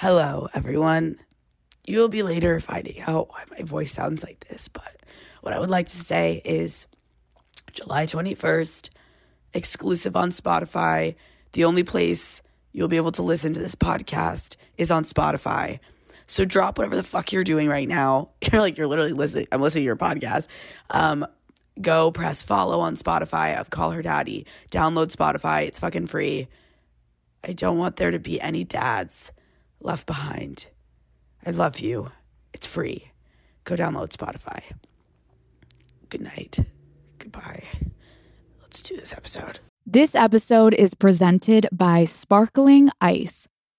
Hello, everyone. You will be later finding out why my voice sounds like this, but what I would like to say is July 21st, exclusive on Spotify. The only place you'll be able to listen to this podcast is on Spotify. So drop whatever the fuck you're doing right now. You're like, you're literally listening. I'm listening to your podcast. Um, go press follow on Spotify of Call Her Daddy. Download Spotify. It's fucking free. I don't want there to be any dads left behind. I love you. It's free. Go download Spotify. Good night. Goodbye. Let's do this episode. This episode is presented by Sparkling Ice.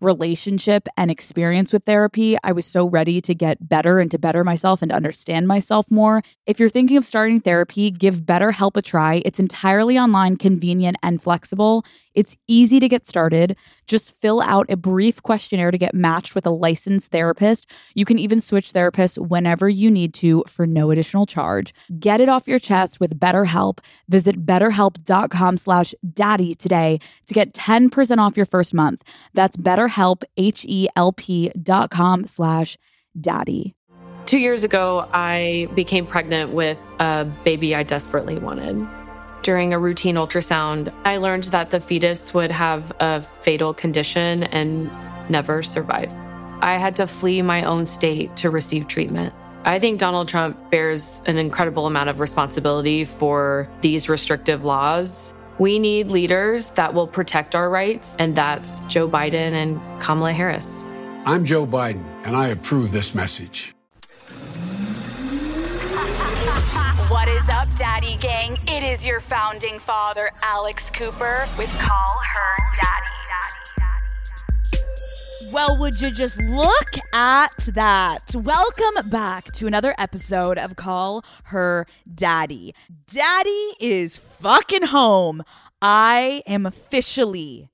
relationship and experience with therapy. I was so ready to get better and to better myself and understand myself more. If you're thinking of starting therapy, give BetterHelp a try. It's entirely online, convenient, and flexible. It's easy to get started. Just fill out a brief questionnaire to get matched with a licensed therapist. You can even switch therapists whenever you need to for no additional charge. Get it off your chest with BetterHelp. Visit betterhelp.com slash daddy today to get 10% off your first month. That's betterhelp, H-E-L-P dot com slash daddy. Two years ago, I became pregnant with a baby I desperately wanted. During a routine ultrasound, I learned that the fetus would have a fatal condition and never survive. I had to flee my own state to receive treatment. I think Donald Trump bears an incredible amount of responsibility for these restrictive laws. We need leaders that will protect our rights, and that's Joe Biden and Kamala Harris. I'm Joe Biden, and I approve this message. What is up, Daddy Gang? It is your founding father, Alex Cooper, with Call Her Daddy. Well, would you just look at that? Welcome back to another episode of Call Her Daddy. Daddy is fucking home. I am officially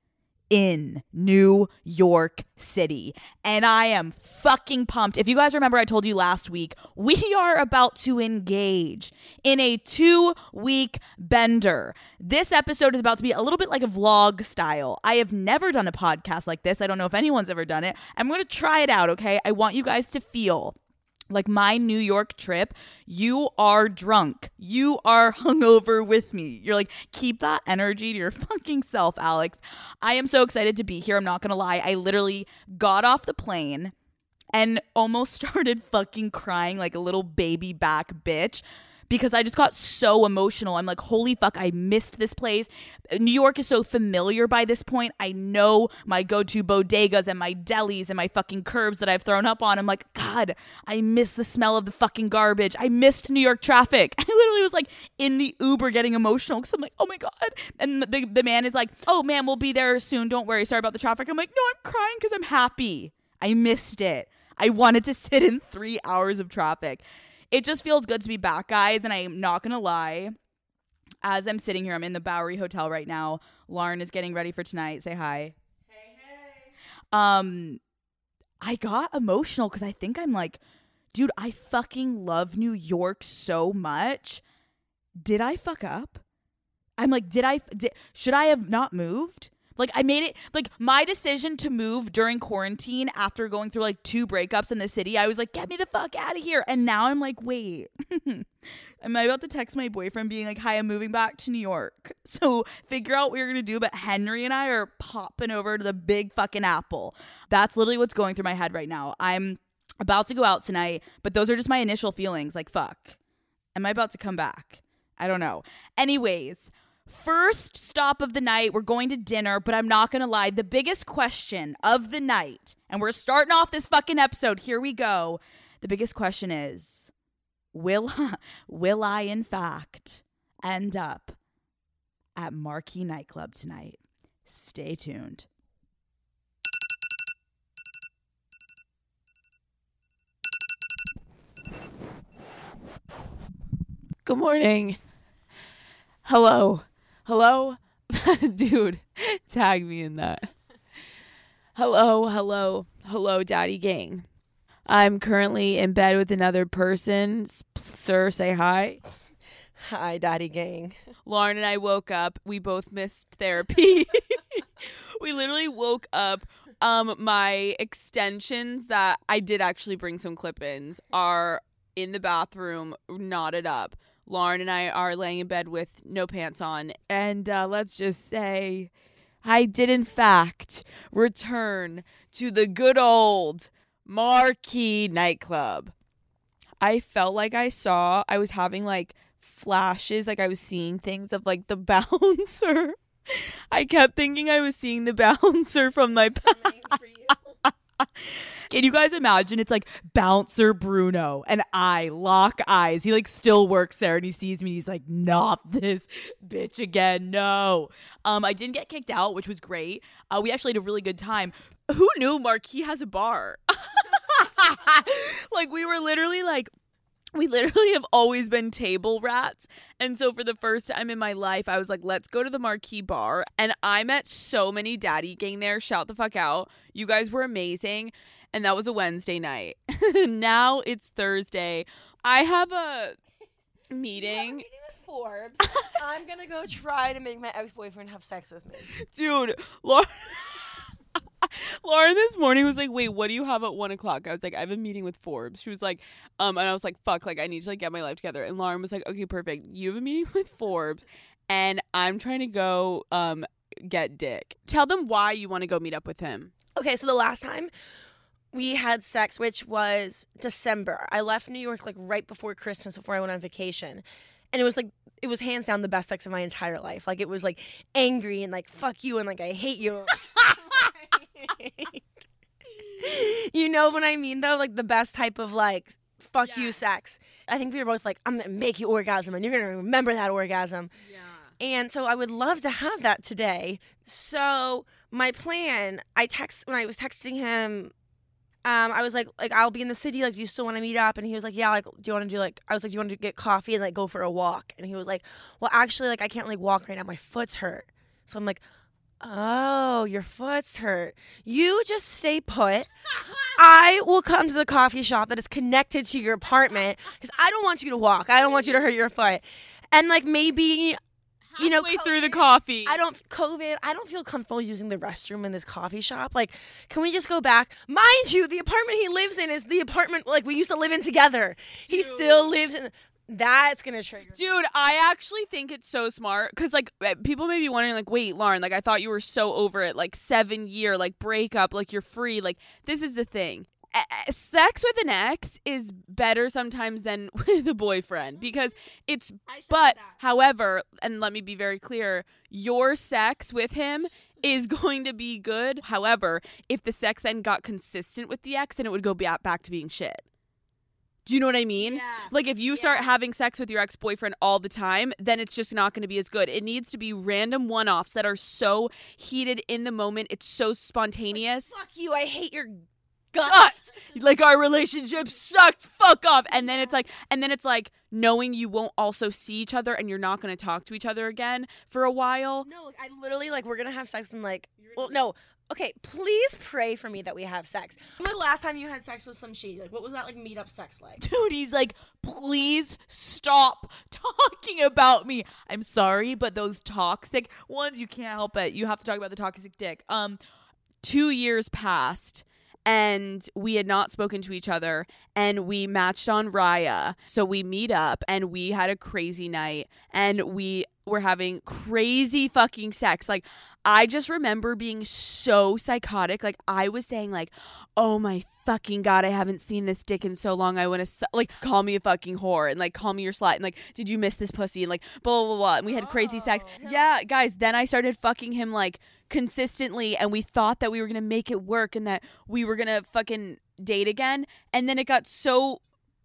in New York City. And I am fucking pumped. If you guys remember, I told you last week, we are about to engage in a two week bender. This episode is about to be a little bit like a vlog style. I have never done a podcast like this. I don't know if anyone's ever done it. I'm going to try it out, okay? I want you guys to feel like my New York trip, you are drunk. You are hungover with me. You're like, keep that energy to your fucking self, Alex. I am so excited to be here. I'm not gonna lie. I literally got off the plane and almost started fucking crying like a little baby back bitch because I just got so emotional. I'm like, holy fuck, I missed this place. New York is so familiar by this point. I know my go to bodegas and my delis and my fucking curbs that I've thrown up on. I'm like, God, I miss the smell of the fucking garbage. I missed New York traffic. I literally was like in the Uber getting emotional because I'm like, oh my God. And the, the man is like, oh man, we'll be there soon. Don't worry. Sorry about the traffic. I'm like, no, I'm crying because I'm happy. I missed it. I wanted to sit in three hours of traffic it just feels good to be back, guys. And I'm not gonna lie. As I'm sitting here, I'm in the Bowery Hotel right now. Lauren is getting ready for tonight. Say hi. Hey, hey. Um, I got emotional because I think I'm like, dude, I fucking love New York so much. Did I fuck up? I'm like, did I? Did, should I have not moved? Like I made it like my decision to move during quarantine after going through like two breakups in the city. I was like, "Get me the fuck out of here." And now I'm like, "Wait. Am I about to text my boyfriend being like, "Hi, I'm moving back to New York." So, figure out what you're going to do, but Henry and I are popping over to the Big fucking Apple. That's literally what's going through my head right now. I'm about to go out tonight, but those are just my initial feelings. Like, fuck. Am I about to come back? I don't know. Anyways, first stop of the night, we're going to dinner, but I'm not going to lie. The biggest question of the night, and we're starting off this fucking episode. Here we go. The biggest question is will will I in fact end up at Marquee nightclub tonight? Stay tuned. Good morning. Hello. Hello. Dude, tag me in that. Hello, hello, hello, daddy gang. I'm currently in bed with another person. Sir, say hi. Hi, Daddy Gang. Lauren and I woke up. We both missed therapy. we literally woke up. Um, my extensions that I did actually bring some clip-ins are in the bathroom, knotted up. Lauren and I are laying in bed with no pants on, and uh, let's just say, I did in fact return to the good old Marquee nightclub. I felt like I saw, I was having like flashes, like I was seeing things of like the bouncer. I kept thinking I was seeing the bouncer from my Can you guys imagine? It's like bouncer Bruno and I lock eyes. He like still works there and he sees me. He's like, not this bitch again. No. Um, I didn't get kicked out, which was great. Uh, we actually had a really good time. Who knew Marquee has a bar? like we were literally like we literally have always been table rats. And so for the first time in my life, I was like, let's go to the Marquee Bar. And I met so many daddy gang there. Shout the fuck out. You guys were amazing. And that was a Wednesday night. now it's Thursday. I have a meeting. meeting with Forbes. I'm gonna go try to make my ex-boyfriend have sex with me. Dude, Lauren. Lauren this morning was like, "Wait, what do you have at one o'clock?" I was like, "I have a meeting with Forbes." She was like, "Um," and I was like, "Fuck!" Like, I need to like get my life together. And Lauren was like, "Okay, perfect. You have a meeting with Forbes, and I'm trying to go um get Dick. Tell them why you want to go meet up with him." Okay, so the last time we had sex, which was December, I left New York like right before Christmas, before I went on vacation, and it was like it was hands down the best sex of my entire life. Like it was like angry and like fuck you and like I hate you. you know what I mean though? Like the best type of like fuck you sex. I think we were both like, I'm gonna make you orgasm and you're gonna remember that orgasm. Yeah. And so I would love to have that today. So my plan, I text when I was texting him, um, I was like, like I'll be in the city. Like, do you still want to meet up? And he was like, Yeah. Like, do you want to do like? I was like, Do you want to get coffee and like go for a walk? And he was like, Well, actually, like I can't like walk right now. My foot's hurt. So I'm like, Oh, your foot's hurt. You just stay put. I will come to the coffee shop that is connected to your apartment because I don't want you to walk. I don't want you to hurt your foot. And like maybe, you know, Halfway through the coffee. I don't COVID. I don't feel comfortable using the restroom in this coffee shop. Like, can we just go back? Mind you, the apartment he lives in is the apartment like we used to live in together. He still lives in. That's gonna trigger. Dude, I actually think it's so smart because, like, uh, people may be wondering, like, wait, Lauren, like, I thought you were so over it, like, seven year, like, breakup, like, you're free. Like, this is the thing. Sex with an ex is better sometimes than with a boyfriend mm-hmm. because it's, but, however, and let me be very clear, your sex with him mm-hmm. is going to be good. However, if the sex then got consistent with the ex, then it would go ba- back to being shit. Do you know what I mean? Yeah. Like if you start having sex with your ex-boyfriend all the time, then it's just not going to be as good. It needs to be random one-offs that are so heated in the moment. It's so spontaneous. Fuck you! I hate your Guts. guts. Like our relationship sucked. Fuck off. And then it's like and then it's like knowing you won't also see each other and you're not going to talk to each other again for a while. No, I literally like we're gonna have sex and like. Well, no. Okay, please pray for me that we have sex. When was the last time you had sex with some shady? Like, what was that like meet up sex like? Dude, he's like, "Please stop talking about me. I'm sorry, but those toxic ones, you can't help it. You have to talk about the toxic dick. Um, two years passed and we had not spoken to each other and we matched on Raya. So we meet up and we had a crazy night and we were having crazy fucking sex. Like I just remember being so psychotic. Like I was saying like, "Oh my fucking god, I haven't seen this dick in so long. I want to su- like call me a fucking whore and like call me your slut and like did you miss this pussy and like blah blah blah." blah. And we had crazy sex. Oh, yeah, guys, then I started fucking him like consistently and we thought that we were going to make it work and that we were going to fucking date again. And then it got so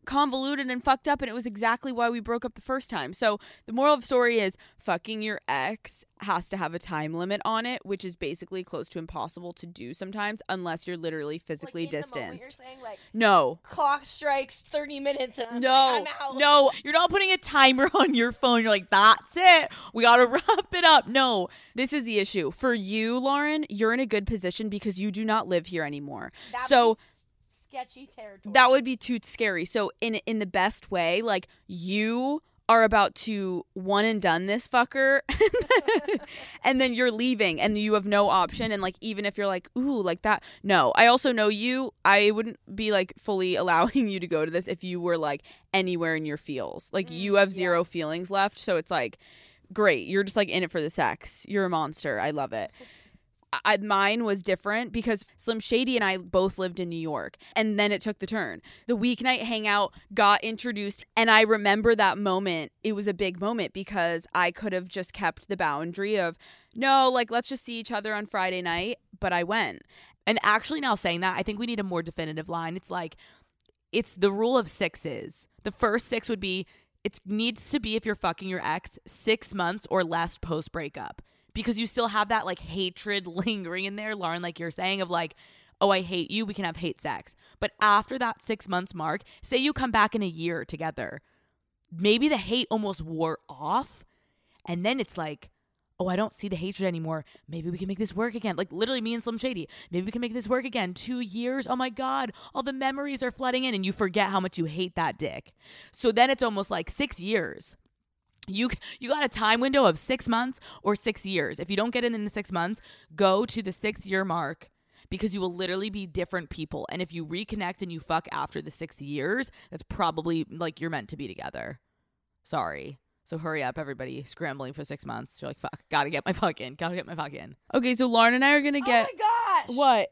convoluted and fucked up and it was exactly why we broke up the first time. So the moral of the story is fucking your ex has to have a time limit on it, which is basically close to impossible to do sometimes unless you're literally physically Like, distanced. you're saying like no. clock strikes 30 minutes and I'm, No, no, you're not putting a timer on your phone. You're like, that's it. We got to wrap it up. No, this is the issue. For you, Lauren, you're in a good position because you do not live here anymore. That so would be s- sketchy territory. that would be too scary. So in in the best way, like you are about to one and done this fucker and then you're leaving and you have no option and like even if you're like ooh like that no. I also know you. I wouldn't be like fully allowing you to go to this if you were like anywhere in your feels. Like mm, you have zero feelings left so it's like great. You're just like in it for the sex. You're a monster. I love it I, mine was different because Slim Shady and I both lived in New York, and then it took the turn. The weeknight hangout got introduced, and I remember that moment. It was a big moment because I could have just kept the boundary of no, like let's just see each other on Friday night, but I went. And actually, now saying that, I think we need a more definitive line. It's like, it's the rule of sixes. The first six would be it needs to be if you're fucking your ex six months or less post breakup because you still have that like hatred lingering in there, Lauren, like you're saying, of like, oh, I hate you. We can have hate sex. But after that six months mark, say you come back in a year together, maybe the hate almost wore off. And then it's like, oh, I don't see the hatred anymore. Maybe we can make this work again. Like literally me and Slim Shady. Maybe we can make this work again. Two years. Oh my God. All the memories are flooding in and you forget how much you hate that dick. So then it's almost like six years. You you got a time window of six months or six years. If you don't get in in the six months, go to the six year mark because you will literally be different people. And if you reconnect and you fuck after the six years, that's probably like you're meant to be together. Sorry. So hurry up, everybody scrambling for six months. You're like, fuck, gotta get my fuck in, gotta get my fuck in. Okay, so Lauren and I are gonna oh get oh my gosh. what?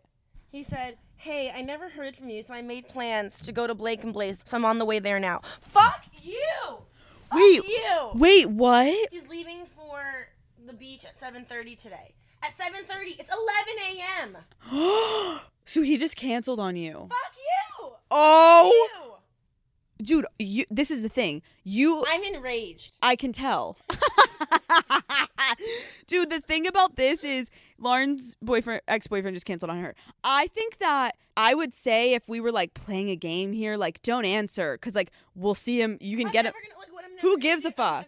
He said, "Hey, I never heard from you, so I made plans to go to Blake and Blaze. So I'm on the way there now. Fuck you. Fuck Wait, you. Wait, what? He's leaving for the beach at 7:30 today. At 7:30, it's 11 a.m. So he just canceled on you. Fuck you. Oh, You. dude, you. This is the thing. You, I'm enraged. I can tell. dude, the thing about this is Lauren's boyfriend, ex-boyfriend, just canceled on her. I think that I would say if we were like playing a game here, like don't answer, because like we'll see him. You can I'm get him. gonna- like, Who gives a fuck?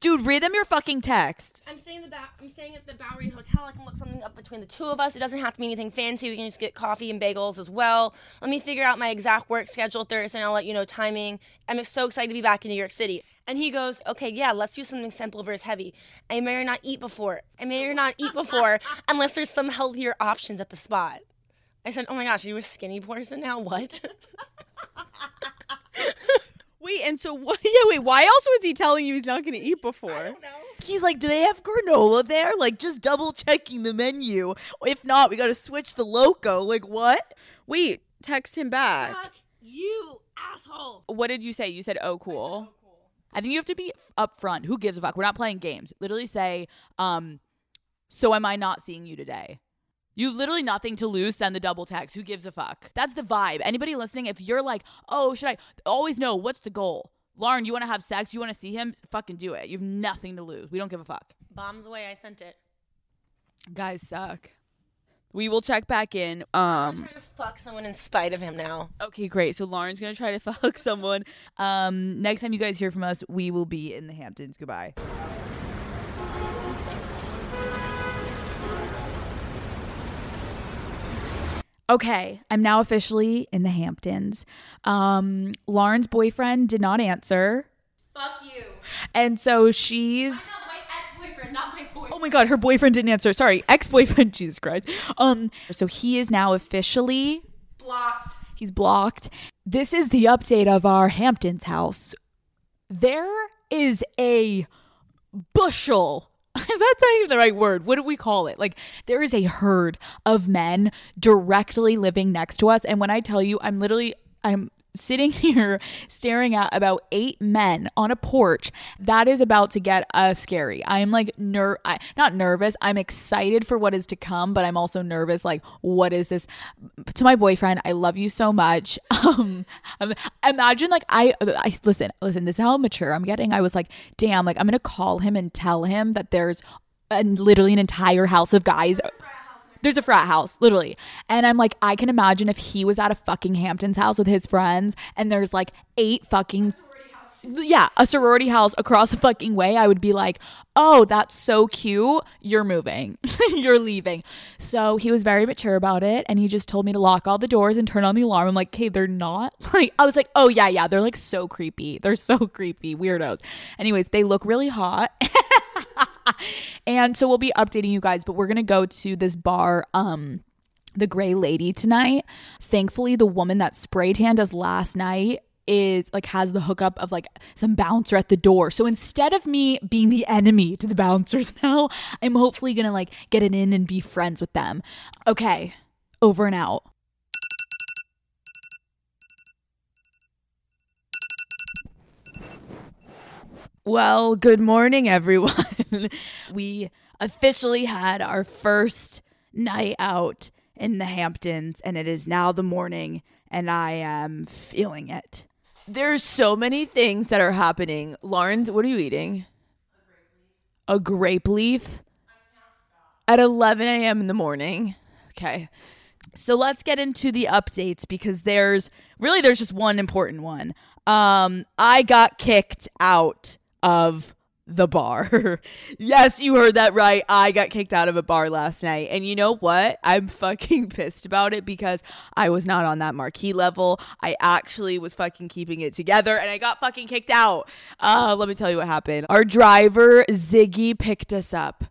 Dude, read them your fucking text. I'm staying the ba- I'm staying at the Bowery Hotel. I can look something up between the two of us. It doesn't have to be anything fancy. We can just get coffee and bagels as well. Let me figure out my exact work schedule Thursday, and I'll let you know timing. I'm so excited to be back in New York City. And he goes, "Okay, yeah, let's do something simple versus heavy. I may or not eat before. I may or not eat before unless there's some healthier options at the spot." I said, "Oh my gosh, are you a skinny person now? What?" Wait, and so what? Yeah, wait. Why else was he telling you he's not going to eat before? He's like, do they have granola there? Like, just double checking the menu. If not, we gotta switch the loco. Like, what? Wait, text him back. Fuck you, asshole. What did you say? You said, "Oh, cool." I think you have to be upfront. Who gives a fuck? We're not playing games. Literally say, um, so am I not seeing you today? You've literally nothing to lose. Send the double text. Who gives a fuck? That's the vibe. Anybody listening, if you're like, oh, should I always know what's the goal? Lauren, you want to have sex? You want to see him? Fucking do it. You have nothing to lose. We don't give a fuck. Bombs away. I sent it. Guys suck. We will check back in. I'm Um. trying to fuck someone in spite of him now. Okay, great. So Lauren's gonna try to fuck someone. Um. Next time you guys hear from us, we will be in the Hamptons. Goodbye. Okay, I'm now officially in the Hamptons. Um, Lauren's boyfriend did not answer. Fuck you. And so she's My my Oh my god, her boyfriend didn't answer. Sorry, ex-boyfriend. Jesus Christ. Um, so he is now officially blocked. He's blocked. This is the update of our Hamptons house. There is a bushel. Is that not even the right word? What do we call it? Like, there is a herd of men directly living next to us. And when I tell you, I'm literally, I'm sitting here staring at about eight men on a porch that is about to get uh scary. I'm like ner I, not nervous i'm excited for what is to come but i'm also nervous like what is this? To my boyfriend i love you so much. Um imagine like i i listen listen this is how mature i'm getting. I was like damn like i'm gonna call him and tell him that there's a, literally an entire house of guys there's a frat house, literally. And I'm like, I can imagine if he was at a fucking Hamptons house with his friends and there's like eight fucking yeah, a sorority house across the fucking way, I would be like, oh, that's so cute. You're moving. You're leaving. So he was very mature about it. And he just told me to lock all the doors and turn on the alarm. I'm like, okay, they're not. Like, I was like, oh, yeah, yeah. They're like so creepy. They're so creepy. Weirdos. Anyways, they look really hot. And so we'll be updating you guys, but we're going to go to this bar. Um, the gray lady tonight. Thankfully, the woman that spray tanned us last night is like has the hookup of like some bouncer at the door. So instead of me being the enemy to the bouncers now, I'm hopefully gonna like get it in and be friends with them. Okay, over and out. Well, good morning, everyone. we officially had our first night out in the Hamptons, and it is now the morning, and I am feeling it. There's so many things that are happening. Lauren, what are you eating? A grape leaf at 11 a.m. in the morning. Okay. So let's get into the updates because there's really there's just one important one. Um I got kicked out of the bar. yes, you heard that right. I got kicked out of a bar last night. And you know what? I'm fucking pissed about it because I was not on that marquee level. I actually was fucking keeping it together and I got fucking kicked out. Uh, let me tell you what happened. Our driver, Ziggy, picked us up.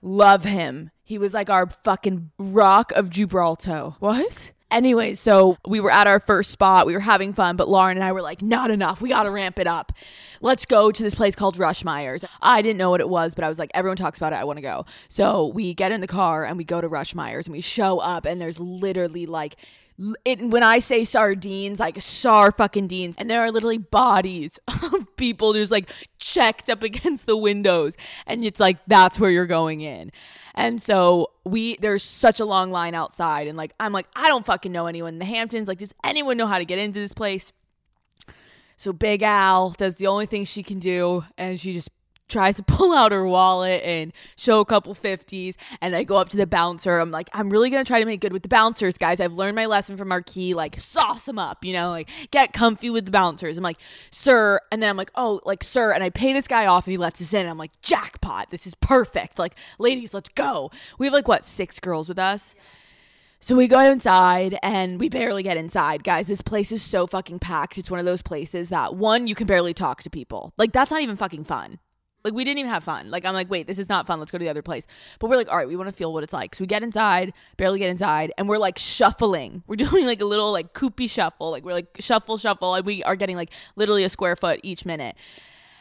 Love him. He was like our fucking rock of Gibraltar. What? Anyway, so we were at our first spot. We were having fun, but Lauren and I were like, not enough. We got to ramp it up. Let's go to this place called Ruschmeyer's. I didn't know what it was, but I was like, everyone talks about it. I want to go. So we get in the car and we go to Ruschmeyer's and we show up, and there's literally like, it, when I say sardines, like sar fucking deans, and there are literally bodies of people just like checked up against the windows, and it's like that's where you're going in. And so we there's such a long line outside, and like I'm like I don't fucking know anyone in the Hamptons. Like, does anyone know how to get into this place? So Big Al does the only thing she can do, and she just tries to pull out her wallet and show a couple 50s and I go up to the bouncer. I'm like, I'm really going to try to make good with the bouncers, guys. I've learned my lesson from Marquee, like sauce them up, you know, like get comfy with the bouncers. I'm like, sir. And then I'm like, oh, like, sir. And I pay this guy off and he lets us in. And I'm like, jackpot. This is perfect. Like, ladies, let's go. We have like, what, six girls with us? So we go inside and we barely get inside. Guys, this place is so fucking packed. It's one of those places that one, you can barely talk to people. Like, that's not even fucking fun. Like we didn't even have fun. Like I'm like, wait, this is not fun. Let's go to the other place. But we're like, all right, we want to feel what it's like. So we get inside, barely get inside, and we're like shuffling. We're doing like a little like coopy shuffle. Like we're like shuffle, shuffle, and we are getting like literally a square foot each minute.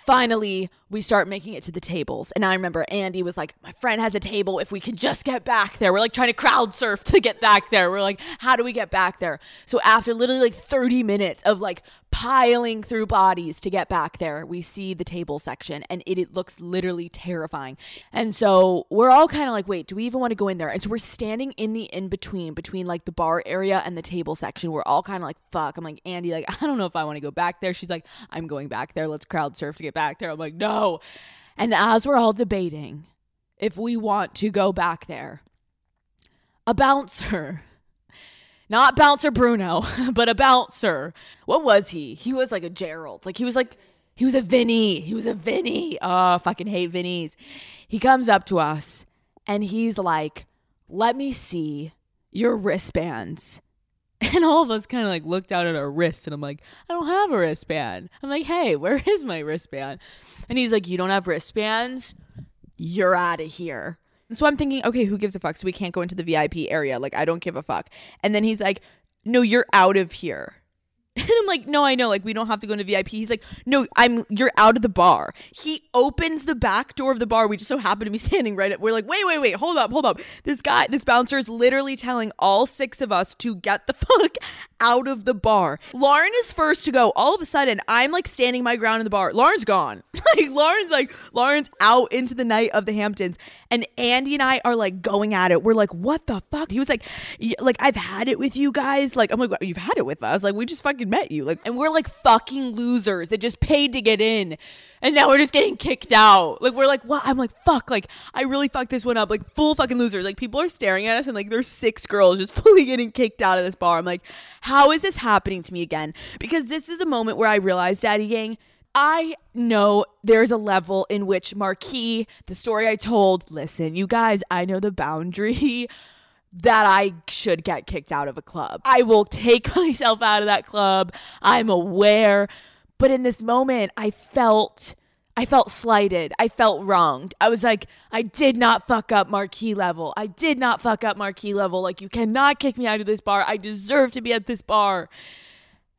Finally, we start making it to the tables. And I remember Andy was like, My friend has a table. If we can just get back there, we're like trying to crowd surf to get back there. We're like, How do we get back there? So after literally like 30 minutes of like piling through bodies to get back there, we see the table section and it, it looks literally terrifying. And so we're all kind of like, Wait, do we even want to go in there? And so we're standing in the in between, between like the bar area and the table section. We're all kind of like, Fuck. I'm like, Andy, like, I don't know if I want to go back there. She's like, I'm going back there. Let's crowd surf to get back there. I'm like, No. And as we're all debating if we want to go back there, a bouncer, not bouncer Bruno, but a bouncer. What was he? He was like a Gerald. Like he was like, he was a Vinny. He was a Vinny. Oh, fucking hate Vinnies. He comes up to us and he's like, let me see your wristbands. And all of us kind of like looked down at our wrists, and I'm like, I don't have a wristband. I'm like, hey, where is my wristband? And he's like, you don't have wristbands? You're out of here. And so I'm thinking, okay, who gives a fuck? So we can't go into the VIP area. Like, I don't give a fuck. And then he's like, no, you're out of here. And I'm like, no, I know. Like, we don't have to go into VIP. He's like, no, I'm. You're out of the bar. He opens the back door of the bar. We just so happen to be standing right. At, we're like, wait, wait, wait, hold up, hold up. This guy, this bouncer is literally telling all six of us to get the fuck out of the bar. Lauren is first to go. All of a sudden, I'm like standing my ground in the bar. Lauren's gone. like Lauren's like Lauren's out into the night of the Hamptons, and Andy and I are like going at it. We're like, what the fuck? He was like, like I've had it with you guys. Like I'm like, you've had it with us. Like we just fucking met you. Like and we're like fucking losers that just paid to get in. And now we're just getting kicked out. Like we're like, what? I'm like, fuck. Like I really fucked this one up. Like full fucking losers. Like people are staring at us and like there's six girls just fully getting kicked out of this bar. I'm like, how is this happening to me again? Because this is a moment where I realized, Daddy Gang, I know there's a level in which Marquee, the story I told, listen, you guys, I know the boundary that I should get kicked out of a club. I will take myself out of that club. I'm aware. But in this moment, I felt I felt slighted. I felt wronged. I was like, I did not fuck up marquee level. I did not fuck up marquee level. Like, you cannot kick me out of this bar. I deserve to be at this bar.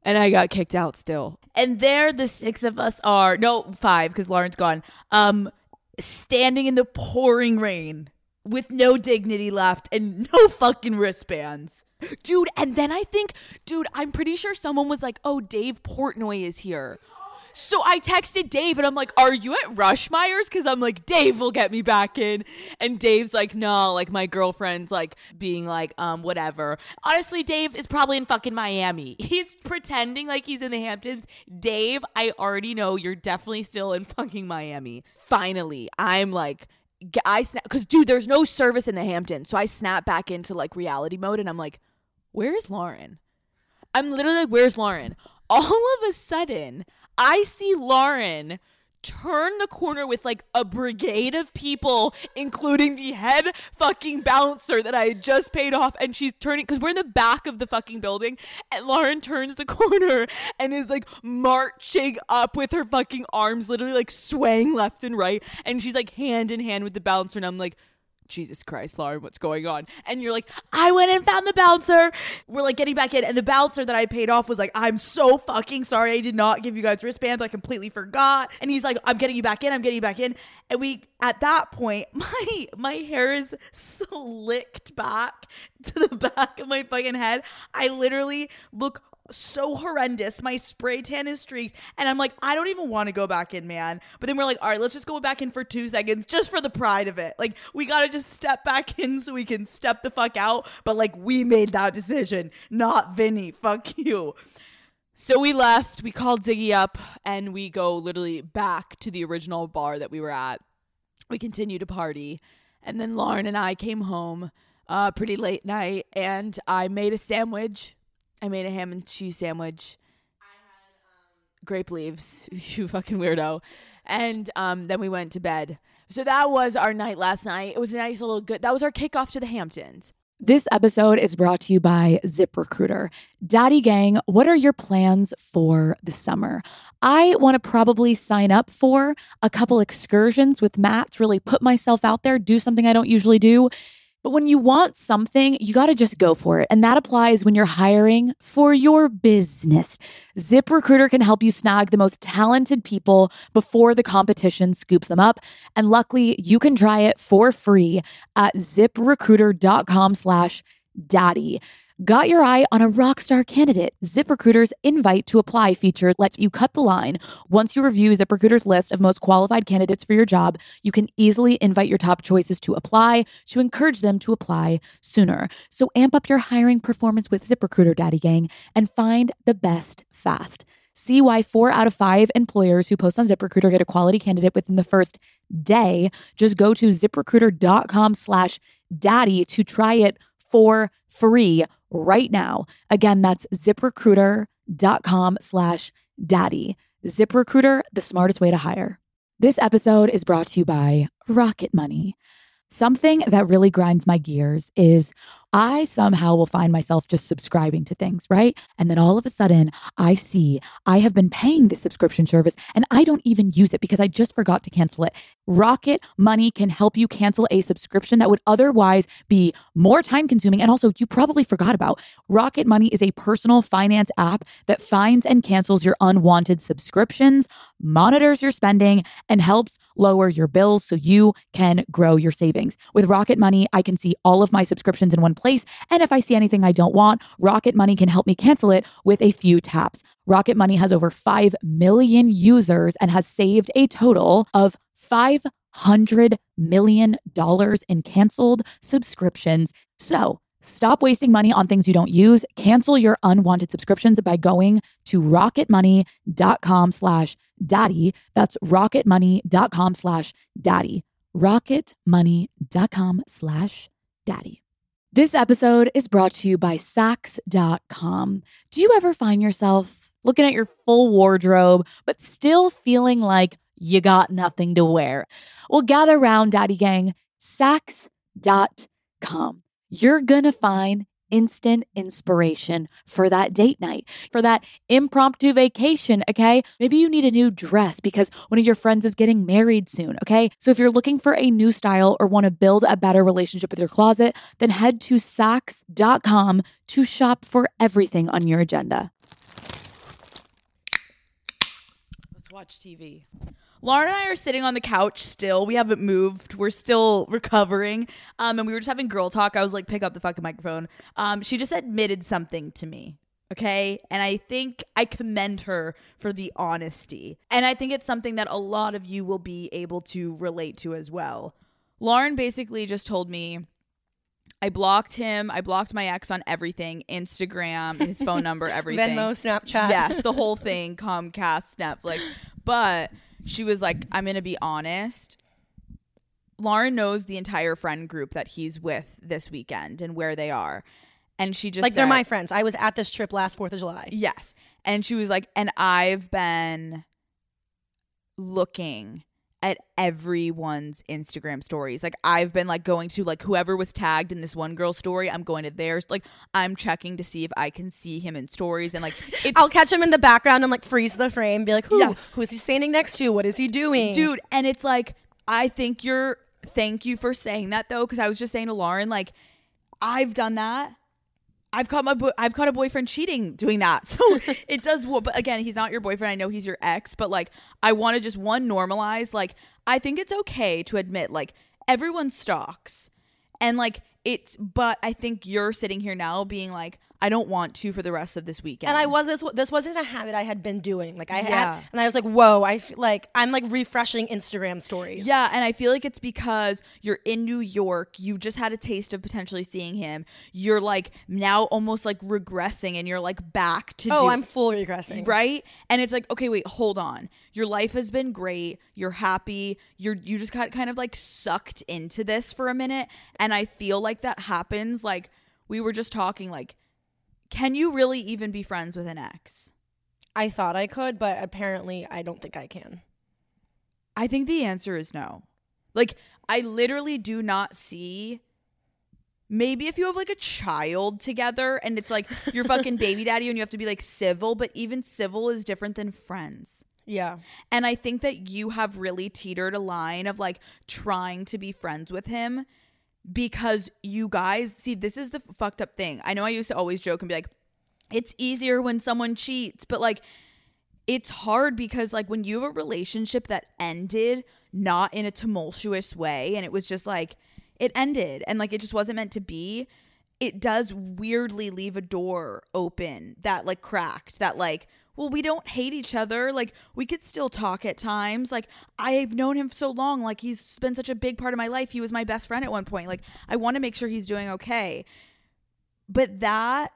And I got kicked out still. And there the six of us are, no, five, because Lauren's gone, um, standing in the pouring rain with no dignity left and no fucking wristbands. Dude, and then I think, dude, I'm pretty sure someone was like, oh, Dave Portnoy is here. So I texted Dave and I'm like, Are you at Ruschmeyer's? Because I'm like, Dave will get me back in. And Dave's like, No, like my girlfriend's like being like, um, whatever. Honestly, Dave is probably in fucking Miami. He's pretending like he's in the Hamptons. Dave, I already know you're definitely still in fucking Miami. Finally, I'm like, I snap because dude, there's no service in the Hamptons. So I snap back into like reality mode and I'm like, Where's Lauren? I'm literally like, Where's Lauren? All of a sudden, I see Lauren turn the corner with like a brigade of people, including the head fucking bouncer that I had just paid off. And she's turning because we're in the back of the fucking building. And Lauren turns the corner and is like marching up with her fucking arms, literally like swaying left and right. And she's like hand in hand with the bouncer. And I'm like, Jesus Christ, Lauren, what's going on? And you're like, I went and found the bouncer. We're like getting back in, and the bouncer that I paid off was like, I'm so fucking sorry. I did not give you guys wristbands. I completely forgot. And he's like, I'm getting you back in. I'm getting you back in. And we, at that point, my my hair is slicked back to the back of my fucking head. I literally look so horrendous. My spray tan is streaked, and I'm like, I don't even want to go back in, man. But then we're like, all right, let's just go back in for two seconds, just for the pride of it. Like, we gotta just step back in so we can step the fuck out. But like, we made that decision, not Vinny. Fuck you. So we left. We called Ziggy up, and we go literally back to the original bar that we were at. We continue to party, and then Lauren and I came home uh, pretty late night, and I made a sandwich. I made a ham and cheese sandwich. Had grape leaves, you fucking weirdo. And um, then we went to bed. So that was our night last night. It was a nice little good. That was our kickoff to the Hamptons. This episode is brought to you by ZipRecruiter. Daddy Gang, what are your plans for the summer? I want to probably sign up for a couple excursions with Matt to really put myself out there, do something I don't usually do. But when you want something, you got to just go for it. And that applies when you're hiring for your business. ZipRecruiter can help you snag the most talented people before the competition scoops them up. And luckily, you can try it for free at ziprecruiter.com slash daddy. Got your eye on a rockstar candidate? ZipRecruiter's invite to apply feature lets you cut the line. Once you review ZipRecruiter's list of most qualified candidates for your job, you can easily invite your top choices to apply to encourage them to apply sooner. So amp up your hiring performance with ZipRecruiter, Daddy Gang, and find the best fast. See why four out of five employers who post on ZipRecruiter get a quality candidate within the first day. Just go to ziprecruiter.com slash daddy to try it for free right now. Again, that's ziprecruiter.com slash daddy. ZipRecruiter, the smartest way to hire. This episode is brought to you by Rocket Money. Something that really grinds my gears is I somehow will find myself just subscribing to things, right? And then all of a sudden, I see I have been paying this subscription service and I don't even use it because I just forgot to cancel it. Rocket Money can help you cancel a subscription that would otherwise be more time consuming and also you probably forgot about. Rocket Money is a personal finance app that finds and cancels your unwanted subscriptions, monitors your spending, and helps lower your bills so you can grow your savings. With Rocket Money, I can see all of my subscriptions in one place. And if I see anything I don't want, Rocket Money can help me cancel it with a few taps. Rocket Money has over 5 million users and has saved a total of $500 million in canceled subscriptions. So, Stop wasting money on things you don't use. Cancel your unwanted subscriptions by going to rocketmoney.com slash daddy. That's rocketmoney.com slash daddy. rocketmoney.com slash daddy. This episode is brought to you by Saks.com. Do you ever find yourself looking at your full wardrobe, but still feeling like you got nothing to wear? Well, gather round, Daddy Gang. Saks.com you're going to find instant inspiration for that date night, for that impromptu vacation, okay? Maybe you need a new dress because one of your friends is getting married soon, okay? So if you're looking for a new style or want to build a better relationship with your closet, then head to Saks.com to shop for everything on your agenda. Let's watch TV. Lauren and I are sitting on the couch still. We haven't moved. We're still recovering. Um, and we were just having girl talk. I was like, pick up the fucking microphone. Um, she just admitted something to me. Okay. And I think I commend her for the honesty. And I think it's something that a lot of you will be able to relate to as well. Lauren basically just told me I blocked him. I blocked my ex on everything Instagram, his phone number, everything. Venmo, Snapchat. Yes, the whole thing Comcast, Netflix. But she was like, I'm going to be honest. Lauren knows the entire friend group that he's with this weekend and where they are. And she just like they're my friends. I was at this trip last 4th of July. Yes. And she was like, and I've been looking at everyone's Instagram stories. Like I've been like going to like whoever was tagged in this one girl's story, I'm going to theirs. Like I'm checking to see if I can see him in stories and like it's I'll catch him in the background and like freeze the frame, be like, who? Yeah. Who is he standing next to? What is he doing? dude and it's like i think you're thank you for saying that though because i was just saying to lauren like i've done that i've caught my bo- i've caught a boyfriend cheating doing that. So it does but again he's not your boyfriend. I know he's your ex but like i want to just one normalize like i think it's okay to admit like everyone stalks. And like it's but i think you're sitting here now being like i don't want to for the rest of this weekend And I was this. This wasn't a habit I had been doing. Like I Yeah. had, and I was like, "Whoa!" I feel like I'm like refreshing Instagram stories. Yeah, and I feel like it's because you're in New York, you just had a taste of potentially seeing him. You're like now almost like regressing and you're like back to Oh, do- I'm full regressing. right? And it's like, okay, wait, hold on. Your life has been great. You're happy. You're you just got kind of like sucked into this for a minute, and I feel like that happens like we were just talking like can you really even be friends with an ex? I thought I could, but apparently I don't think I can. I think the answer is no. Like, I literally do not see. Maybe if you have like a child together and it's like your fucking baby daddy and you have to be like civil, but even civil is different than friends. Yeah. And I think that you have really teetered a line of like trying to be friends with him because you guys see, this is the fucked up thing. I know I used to always joke and be like, it's easier when someone cheats, but like, it's hard because like when you have a relationship that ended not in a tumultuous way and it was just like it ended and like it just wasn't meant to be it does weirdly leave a door open that like cracked that like well we don't hate each other. Like we could still talk at times. Like i've known him so long. Like he's been such a big part of my life. He was my best friend at one point. Like i want to make sure he's doing okay. But that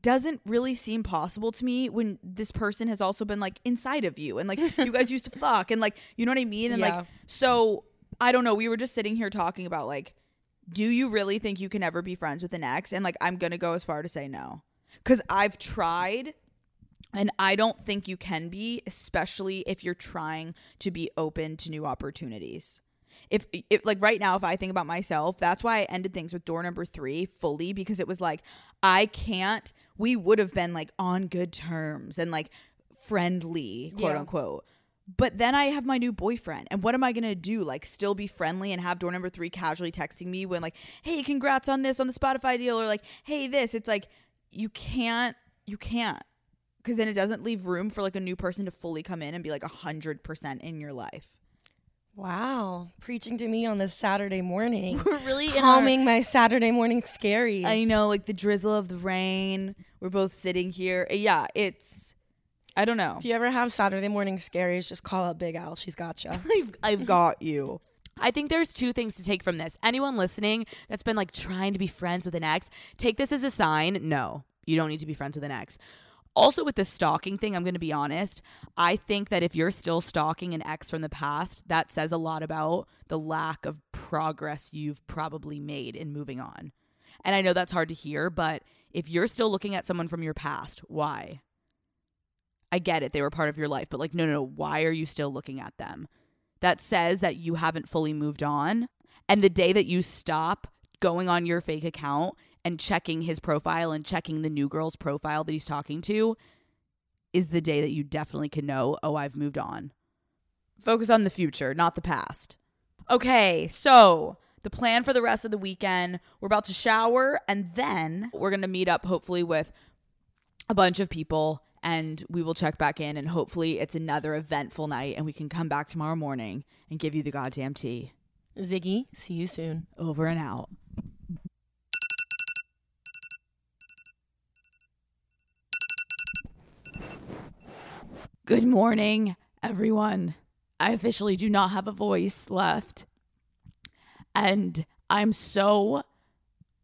doesn't really seem possible to me when this person has also been like inside of you and like you guys used to fuck and like you know what I mean? And Yeah. like so I don't know. We were just sitting here talking about like do you really think you can ever be friends with an ex? And like I'm going to go as far to say no. Cuz I've tried and I don't think you can be especially if you're trying to be open to new opportunities If, if like right now if I think about myself, that's why I ended things with door number 3 fully because it was like I can't we would have been like on good terms and like friendly, quote Yeah. unquote. But then I have my new boyfriend. And what am I going to do? Like, still be friendly and have door number three casually texting me when, like, hey, congrats on this on the Spotify deal, or like, hey, this. It's like, you can't, you can't. Because then it doesn't leave room for like a new person to fully come in and be like a 100% in your life. Wow, preaching to me on this Saturday morning. We're really in our- calming my Saturday morning scaries. I know, like the drizzle of the rain. We're both sitting here. Uh, yeah, it's, I don't know. If you ever have Saturday morning scaries, just call up Big Al. She's got you. I've, I've got you. I think there's two things to take from this. Anyone listening that's been like trying to be friends with an ex, take this as a sign. No, you don't need to be friends with an ex. Also, with the stalking thing, I'm going to be honest. I think that if you're still stalking an ex from the past, that says a lot about the lack of progress you've probably made in moving on. And I know that's hard to hear, but if you're still looking at someone from your past, why? I get it. They were part of your life, but like, no, no, no. Why are you still looking at them? That says that you haven't fully moved on. And the day that you stop going on your fake account and checking his profile and checking the new girl's profile that he's talking to is the day that you definitely can know, oh, I've moved on. Focus on the future, not the past. Okay, so the plan for the rest of the weekend we're about to shower and then we're going to meet up hopefully with a bunch of people and we will check back in and hopefully it's another eventful night and we can come back tomorrow morning and give you the goddamn tea. Ziggy, see you soon. Over and out. Good morning, everyone. I officially do not have a voice left. And I'm so,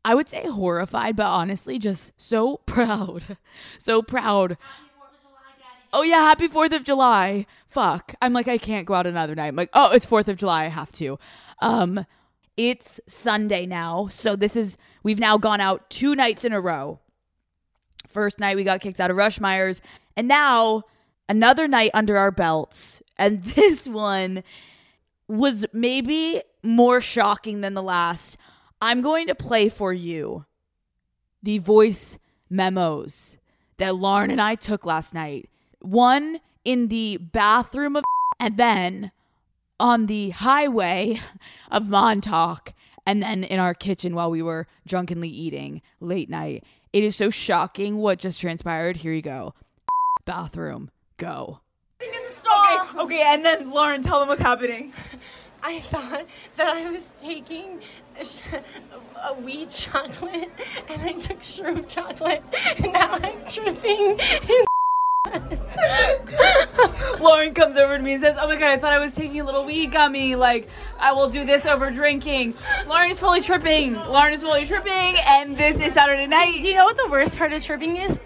I would say horrified, but honestly, just so proud. So proud. Oh, yeah, happy 4th of July. Fuck. I'm like, I can't go out another night. I'm like, oh, it's 4th of July. I have to. Um, it's Sunday now. So this is, we've now gone out two nights in a row. First night we got kicked out of Ruschmeyer's, and now another night under our belts. And this one was maybe more shocking than the last. I'm going to play for you the voice memos that Lauren and I took last night. One in the bathroom of, and then on the highway of Montauk, and then in our kitchen while we were drunkenly eating late night. It is so shocking what just transpired. Here you go. Bathroom, go. Okay, okay, and then Lauren, tell them what's happening. I thought that I was taking a, sh- a wheat chocolate and I took shroom chocolate and now I'm tripping. Lauren comes over to me and says, "Oh my god, I thought I was taking a little weed gummy. Like I will do this over drinking." Lauren is fully tripping. Lauren is fully tripping, and this is Saturday night. Do you know what the worst part of tripping is?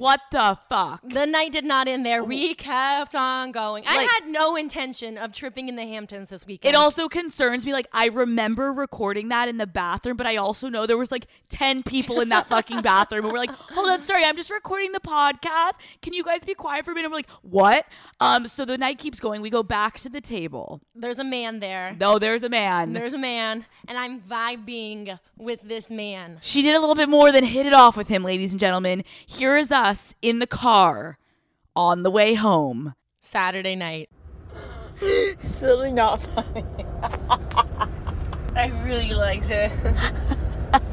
What the fuck? The night did not end there. We kept on going. I Like- had no intention of tripping in the Hamptons this weekend. It also concerns me. Like I remember recording that in the bathroom, but I also know there was like ten people in that fucking bathroom, and we're like, "Hold on, sorry, I'm just recording the podcast. Can you guys be quiet for a minute?" And we're like, "What?" Um. So the night keeps going. We go back to the table. There's a man there. No, there's a man. There's a man, and I'm vibing with this man. She did a little bit more than hit it off with him, ladies and gentlemen. Here is us in the car on the way home. Saturday night. It's really not funny. I really liked it.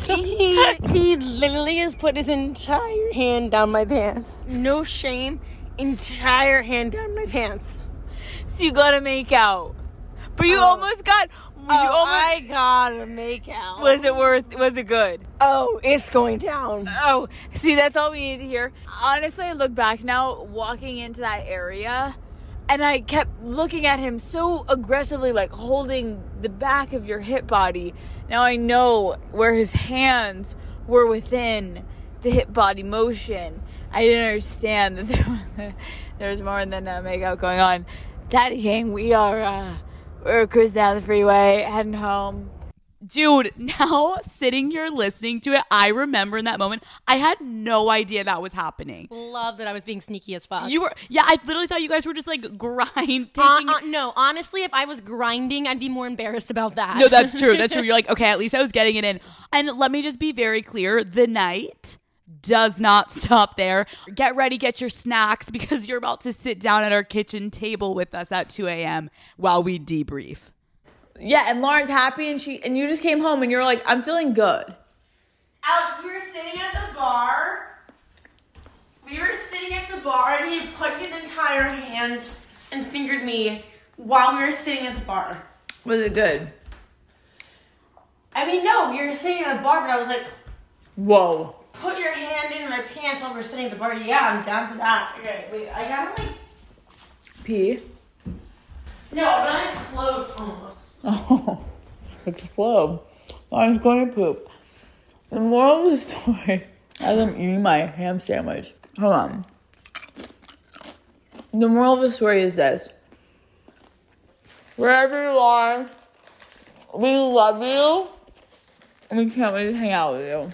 he, he literally has put his entire hand down my pants. No shame. Entire hand down my pants. So you gotta make out. But you Oh. almost got. You Oh, almost. I gotta make out. was it worth? Was it good? Oh, it's going down. Oh, see, that's all we need to hear. Honestly, I look back now, walking into that area, and I kept looking at him so aggressively, like holding the back of your hip body. Now I know where his hands were within the hip body motion. I didn't understand that there was, there was more than a makeout going on. Daddy King, we are uh, we're cruising down the freeway, heading home. Dude, now sitting here listening to it, I remember in that moment, I had no idea that was happening. Love that I was being sneaky as fuck. You were, yeah, I literally thought you guys were just like grind, taking. Uh, uh, no, honestly, if I was grinding, I'd be more embarrassed about that. no, that's true. That's true. You're like, okay, at least I was getting it in. And let me just be very clear the night does not stop there. Get ready, get your snacks because you're about to sit down at our kitchen table with us at 2 a.m. while we debrief. Yeah, and Lauren's happy, and she and you just came home, and you're like, I'm feeling good. Alex, we were sitting at the bar. We were sitting at the bar, and he put his entire hand and fingered me while we were sitting at the bar. Was it good? I mean, no, we were sitting at a bar, but I was like, Whoa. Put your hand in my pants while we're sitting at the bar. Yeah, I'm down for that. Okay, wait, I gotta like, Pee. no, I'm gonna explode almost. Oh, explode. Lauren's going to poop. The moral of the story, as I'm eating my ham sandwich, hold on. The moral of the story is this. Wherever you are, we love you, and we can't wait to hang out with you.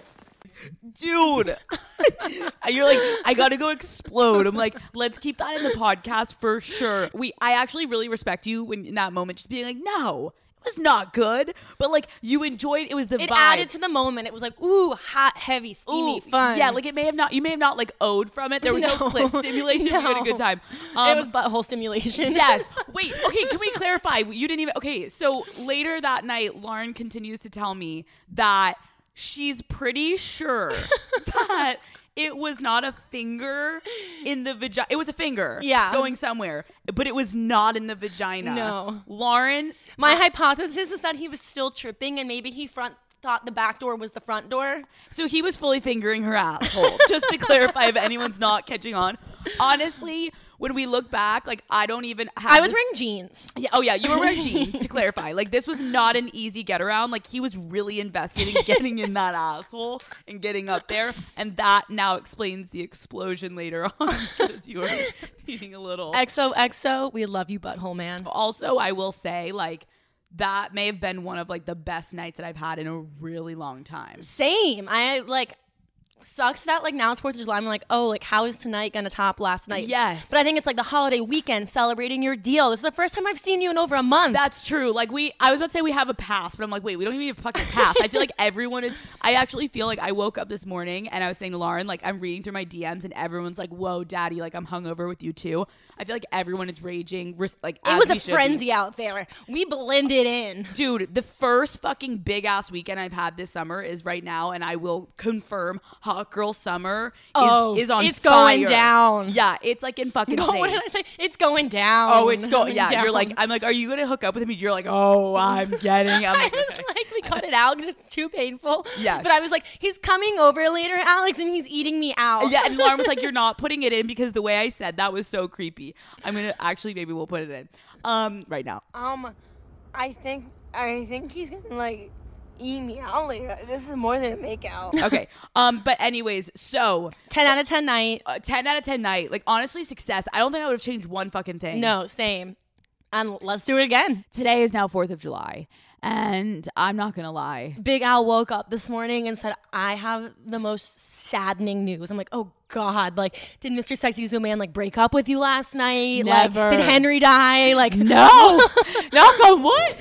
Dude. You're like, I gotta go explode. I'm like, let's keep that in the podcast for sure. We, I actually really respect you when in that moment, just being like, no, it was not good, but like you enjoyed. It was the It vibe. added to the moment. It was like, ooh, hot, heavy, steamy, Ooh, fun. Yeah, like it may have not. You may have not like owed from it. There was no, No. clit stimulation. You had a good No. time. it Um, was butthole stimulation. yes. Wait. Okay. Can we clarify? You didn't even. Okay. So later that night, Lauren continues to tell me that she's pretty sure that it was not a finger in the vagina. It was a finger. Yeah. It's going somewhere, but it was not in the vagina. No. Lauren. My uh, hypothesis is that he was still tripping and maybe he front thought the back door was the front door. So he was fully fingering her asshole. just to clarify, if anyone's not catching on. Honestly, when we look back, like I don't even. have I was this- wearing jeans. Yeah, oh yeah, you were wearing jeans to clarify. Like this was not an easy get around. Like he was really invested in getting in that asshole and getting up there, and that now explains the explosion later on because you were eating a little. XOXO, we love you, butthole man. Also, I will say like that may have been one of like the best nights that I've had in a really long time. Same. I like sucks that like now it's Fourth of July. I'm like, oh, like how is tonight gonna top last night? Yes. But I think it's like the holiday weekend celebrating your deal. This is the first time I've seen you in over a month. That's true. Like we, I was about to say we have a pass, but I'm like, wait, we don't even need a fucking pass. I feel like everyone is. I actually feel like I woke up this morning and I was saying to Lauren, like I'm reading through my DMs and everyone's like, whoa, daddy, like I'm hungover with you too. I feel like everyone is raging. Like it was a should be. frenzy out there. We blended in. Dude, the first fucking big ass weekend I've had this summer is right now, and I will confirm Hot Girl Summer is, Oh, is on it's going down. Yeah, it's like in fucking. Go, what did I say? It's going down. Oh, it's going. Yeah, you're like, I'm like, are you gonna hook up with me? You're like, oh, I'm getting. I'm I like, was like, we cut it out because it's too painful. Yes. But I was like, he's coming over later, Alex, and he's eating me out. Yeah, and Lauren was like, "You're not putting it in because the way I said that was so creepy." I'm gonna actually maybe we'll put it in um right now. Um, I think I think he's gonna like eat me out later. This is more than a make out. Okay. Um. But anyways, so 10 out of 10 night. uh, ten out of ten night. Like honestly, success. I don't think I would have changed one fucking thing. No, same. And let's do it again. Today is now 4th of July, and I'm not going to lie. Big Al woke up this morning and said, I have the most saddening news. I'm like, oh God, like, did Mr. Sexy Zoo Man like break up with you last night? Never. Like, did Henry die? Like, No. Knock on what?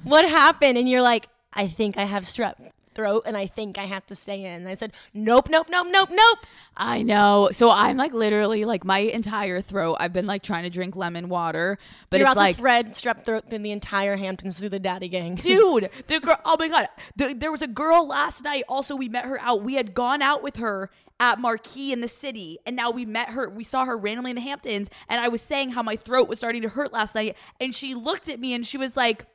what happened? And you're like, I think I have strep throat and I think I have to stay in. And I said, nope, nope, nope, nope, nope. I know. So I'm like literally like my entire throat. I've been like trying to drink lemon water, but you're it's about like to spread strep throat through the entire Hamptons through the daddy gang. Dude, the girl. Oh my god, the, there was a girl last night. Also, we met her out. We had gone out with her at Marquee in the city, and now we met her. We saw her randomly in the Hamptons, and I was saying how my throat was starting to hurt last night, and she looked at me and she was like,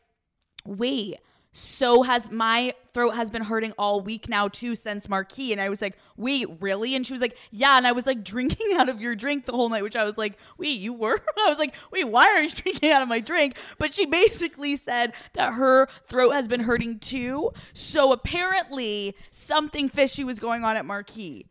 "Wait." So has my throat has been hurting all week now too since Marquee and I was like, "Wait, really?" And she was like, "Yeah." And I was like drinking out of your drink the whole night, which I was like, "Wait, you were?" I was like, "Wait, why are you drinking out of my drink?" But she basically said that her throat has been hurting too. So apparently something fishy was going on at Marquee.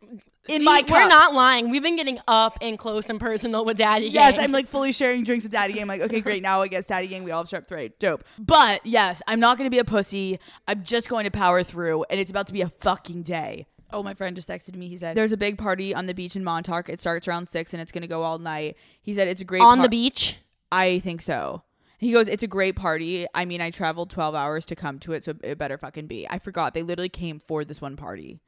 In See, my cup. We're not lying. We've been getting up and close and personal with Daddy Yes, Gang. I'm like fully sharing drinks with Daddy Gang. I'm like, okay, great. Now I guess Daddy Gang, we all have strep throat. Dope. But yes, I'm not going to be a pussy. I'm just going to power through, and it's about to be a fucking day. Oh, my friend just texted me. He said, There's a big party on the beach in Montauk. It starts around six and it's going to go all night. He said, It's a great on par- the beach. I think so. He goes, It's a great party. I mean, I traveled 12 hours to come to it, so it better fucking be. I forgot. They literally came for this one party.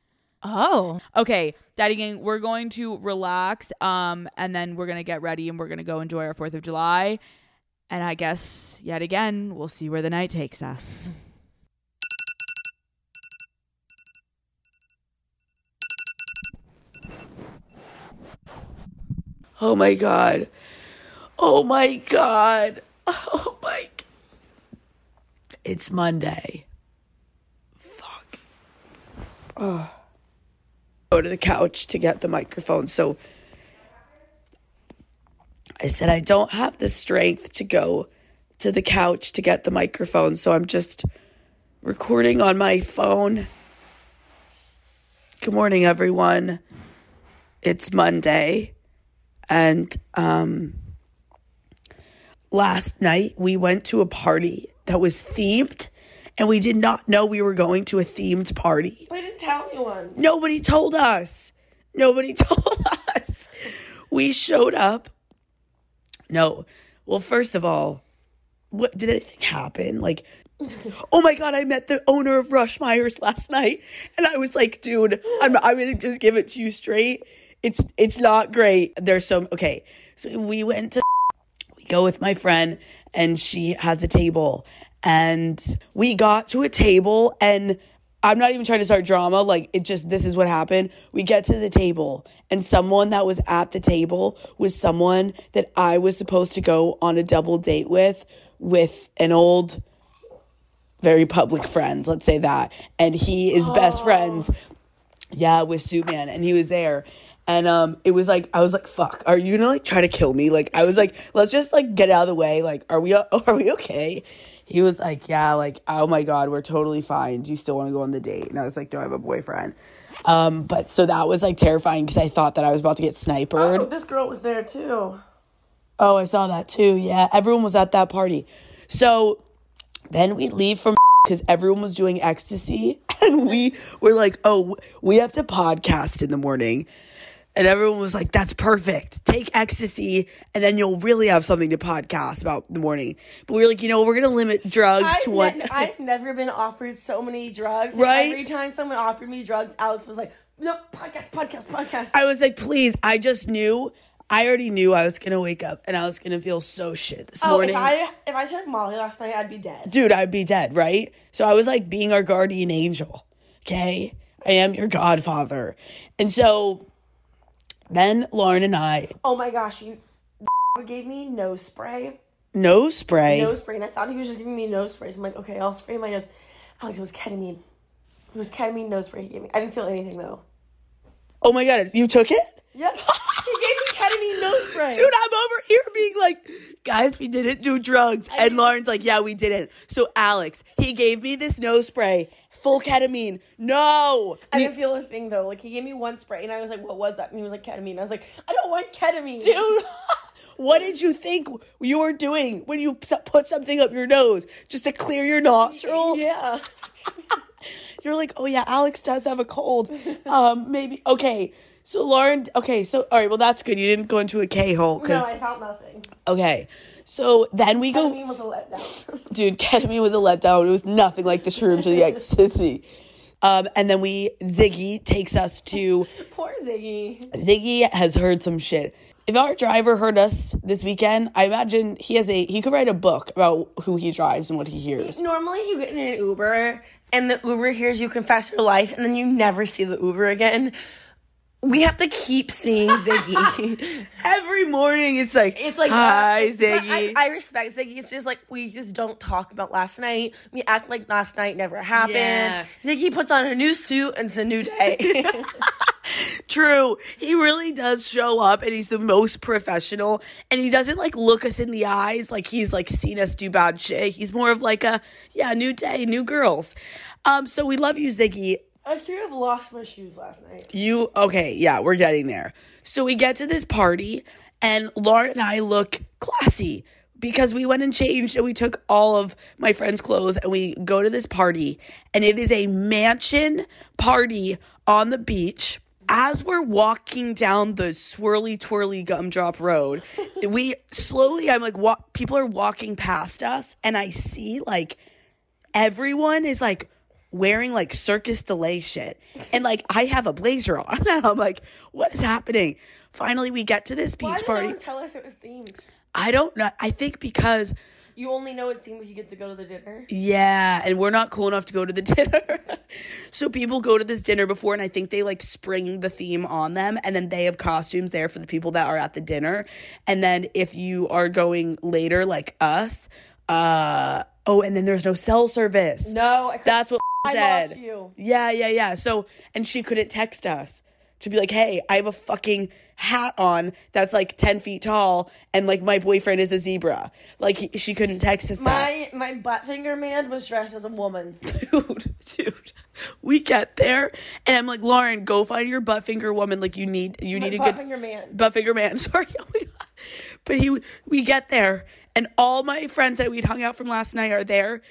Oh, Okay, Daddy Gang, we're going to relax, um, and then we're gonna get ready and we're gonna go enjoy our Fourth of July. And I guess yet again, we'll see where the night takes us. Oh my god. Oh my god. Oh my. g- It's Monday. Fuck. Oh. Go to the couch to get the microphone. So I said I don't have the strength to go to the couch to get the microphone, so I'm just recording on my phone. Good morning, everyone. It's Monday. And um, last night we went to a party that was themed, and we did not know we were going to a themed party. I didn't tell anyone. Nobody told us. Nobody told us. We showed up. No. Well, first of all, what did anything happen? Like, oh my god, I met the owner of Ruschmeyer's last night, and I was like, dude, I'm I'm gonna just give it to you straight. It's it's not great. There's some okay. So we went to we go with my friend and she has a table and we got to a table and I'm not even trying to start drama like it just this is what happened. We get to the table and someone that was at the table was someone that I was supposed to go on a double date with with an old very public friend, let's say that. And he is best friends yeah, with Suit Man, and he was there. And um, it was like I was like, "Fuck, are you gonna like try to kill me?" Like I was like, "Let's just like get out of the way." Like, are we are we okay? He was like, "Yeah, like oh my god, we're totally fine. Do you still want to go on the date?" And I was like, "No, I have a boyfriend." Um, but so that was like terrifying because I thought that I was about to get sniped. Oh, this girl was there too. Oh, I saw that too. Yeah, everyone was at that party. So then we leave from because everyone was doing ecstasy, and we were like, "Oh, we have to podcast in the morning." And everyone was like, "That's perfect. Take ecstasy, and then you'll really have something to podcast about in the morning." But we were like, you know, we're gonna limit drugs I've, to one. ne- I've never been offered so many drugs. and Right? Every time someone offered me drugs, Alex was like, "No, podcast, podcast, podcast." I was like, please. I just knew. I already knew I was gonna wake up and I was gonna feel so shit this oh, morning. if I if I took Molly last night, I'd be dead. dude, I'd be dead, right? So I was like being our guardian angel. Okay. I am your godfather. And so then Lauren and I, Oh my gosh, you gave me nose spray. nose spray. Nose spray, and I thought he was just giving me nose spray. So I'm like, okay, I'll spray my nose. Alex, it was ketamine. It was ketamine nose spray he gave me. I didn't feel anything though. oh my God, you took it? Yes, he gave me ketamine nose spray. Dude, I'm over here being like, guys, we didn't do drugs. And Lauren's like, yeah, we didn't. So Alex, he gave me this nose spray, full ketamine. No. I didn't feel a thing though. Like he gave me one spray, and I was like, "What was that?" And he was like, "Ketamine." I was like, "I don't want ketamine, Dude, what did you think you were doing when you put something up your nose just to clear your nostrils? Yeah. You're like, oh yeah, Alex does have a cold. Um, maybe okay. So Lauren, okay, so all right, well that's good. You didn't go into a K hole No, because I felt nothing. okay. So then we go, Ketamine was a letdown. dude. Ketamine was a letdown. It was nothing like the shrooms or the ecstasy. Um, and then we Ziggy takes us to Poor Ziggy. Ziggy has heard some shit. If our driver heard us this weekend, I imagine he has a he could write a book about who he drives and what he hears. Normally, you get in an Uber, and the Uber hears you confess your life, and then you never see the Uber again. We have to keep seeing Ziggy. Every morning, it's like It's like hi but Ziggy. I, I respect Ziggy. It's just like we just don't talk about last night. We act like last night never happened. Yeah. Ziggy puts on a new suit and it's a new day. True. He really does show up and he's the most professional and he doesn't like look us in the eyes like he's like seen us do bad shit. He's more of like a yeah, new day, new girls. Um so we love you Ziggy. I should have lost my shoes last night. You okay? Yeah, we're getting there. So we get to this party, and Lauren and I look classy because we went and changed and we took all of my friends' clothes and we go to this party, and it is a mansion party on the beach. As we're walking down the swirly twirly gumdrop road, we slowly, I'm like, what? People are walking past us, and I see like everyone is like wearing like Cirque du Soleil shit. And like I have a blazer on. And I'm like, what is happening? Finally we get to this beach Why did party. no one tell us it was themed? I don't know. I think because You only know it's themed if you get to go to the dinner. yeah, and we're not cool enough to go to the dinner. so people go to this dinner before and I think they like spring the theme on them and then they have costumes there for the people that are at the dinner. And then if you are going later like us, uh oh, and then there's no cell service. No, That's what I said. lost you. Yeah, yeah, yeah. So, and she couldn't text us to be like, hey, I have a fucking hat on that's like 10 feet tall and like my boyfriend is a zebra. Like, he, she couldn't text us that. My my butt finger man was dressed as a woman. Dude, dude. We get there and I'm like, Lauren, go find your butt finger woman. Like, you need, you need a butt good finger man. butt finger man. Sorry. Oh my God. But he, we get there and all my friends that we'd hung out from last night are there.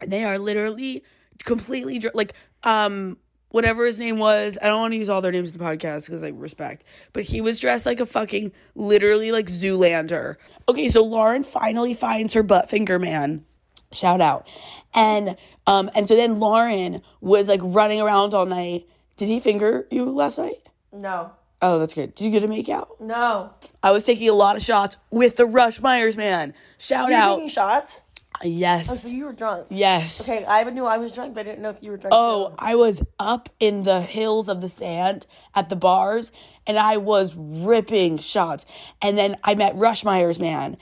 And they are literally completely dr- like, um, whatever his name was. I don't want to use all their names in the podcast because I respect, but he was dressed like a fucking literally like Zoolander. Okay, so Lauren finally finds her butt finger man. Shout out. And um and so then Lauren was like running around all night. Did he finger you last night? No, Oh, that's good. Did you get a make out? no. I was taking a lot of shots with the Ruschmeyer's man. Shout You out. taking shots? yes. Oh, so you were drunk. yes. Okay, I knew I was drunk, but I didn't know if you were drunk. Oh, too. I was up in the hills of the sand at the bars and I was ripping shots. And then I met Ruschmeyer's man.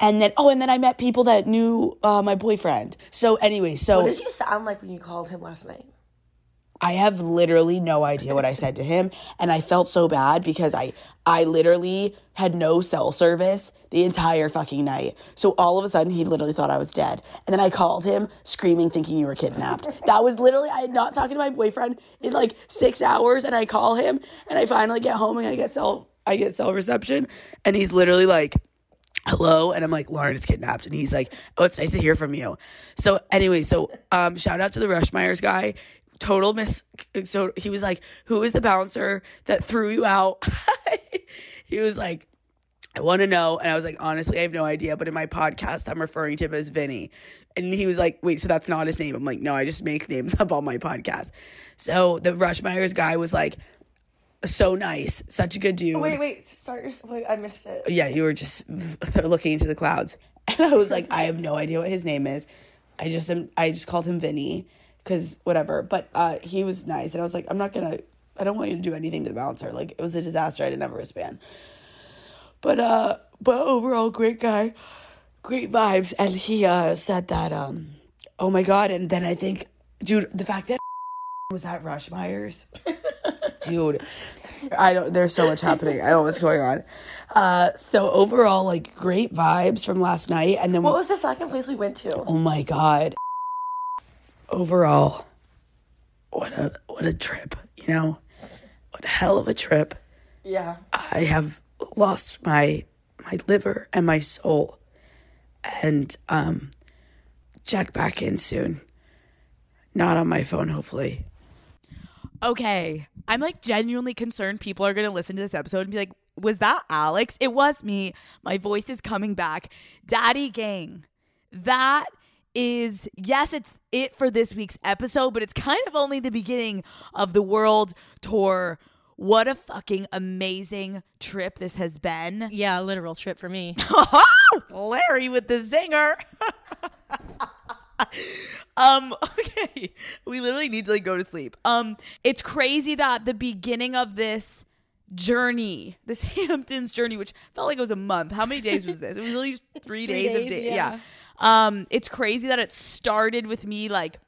And then oh, and then I met people that knew uh, my boyfriend. So anyway, so What did you sound like when you called him last night? I have literally no idea what I said to him and I felt so bad because I I literally had no cell service the entire fucking night. So all of a sudden he literally thought I was dead. And then I called him screaming thinking you were kidnapped. that was literally I had not talked to my boyfriend in like 6 hours and I call him and I finally get home and I get cell I get cell reception and he's literally like hello and i'm like lauren is kidnapped and he's like oh it's nice to hear from you so anyway so um shout out to the Ruschmeyer's guy total miss so he was like who is the bouncer that threw you out he was like I want to know. And I was like, honestly, I have no idea. But in my podcast, I'm referring to him as Vinny. And he was like, wait, so that's not his name? I'm like, no, I just make names up on my podcast. So the Ruschmeyer's guy was like, so nice, such a good dude. Wait, wait, start your. Wait, I missed it. Yeah, you were just looking into the clouds. And I was like, I have no idea what his name is. I just am, I just called him Vinny because whatever. But uh, he was nice. And I was like, I'm not to, I don't want you to do anything to the bouncer. Like, it was a disaster. I didn't have a wristband. But uh but overall great guy. Great vibes. And he uh said that um oh my god, and then I think dude, the fact that was at Ruschmeyer's. dude. I don't there's so much happening. I don't know what's going on. Uh so overall like great vibes from last night and then What was the second place we went to? Oh my god. Overall what a what a trip, you know? What a hell of a trip. Yeah. I have lost my my liver and my soul. And um check back in soon. Not on my phone, hopefully. Okay. I'm like genuinely concerned people are going to listen to this episode and be like, was that Alex? It was me. My voice is coming back. Daddy Gang. That is, yes, it's it for this week's episode, but it's kind of only the beginning of the world tour. What a fucking amazing trip this has been. Yeah, literal trip for me. Larry with the zinger. um okay we literally need to like go to sleep um it's crazy that the beginning of this journey this hamptons journey which felt like it was a month how many days was this it was literally just three, Three days, of days, days yeah. yeah um it's crazy that it started with me like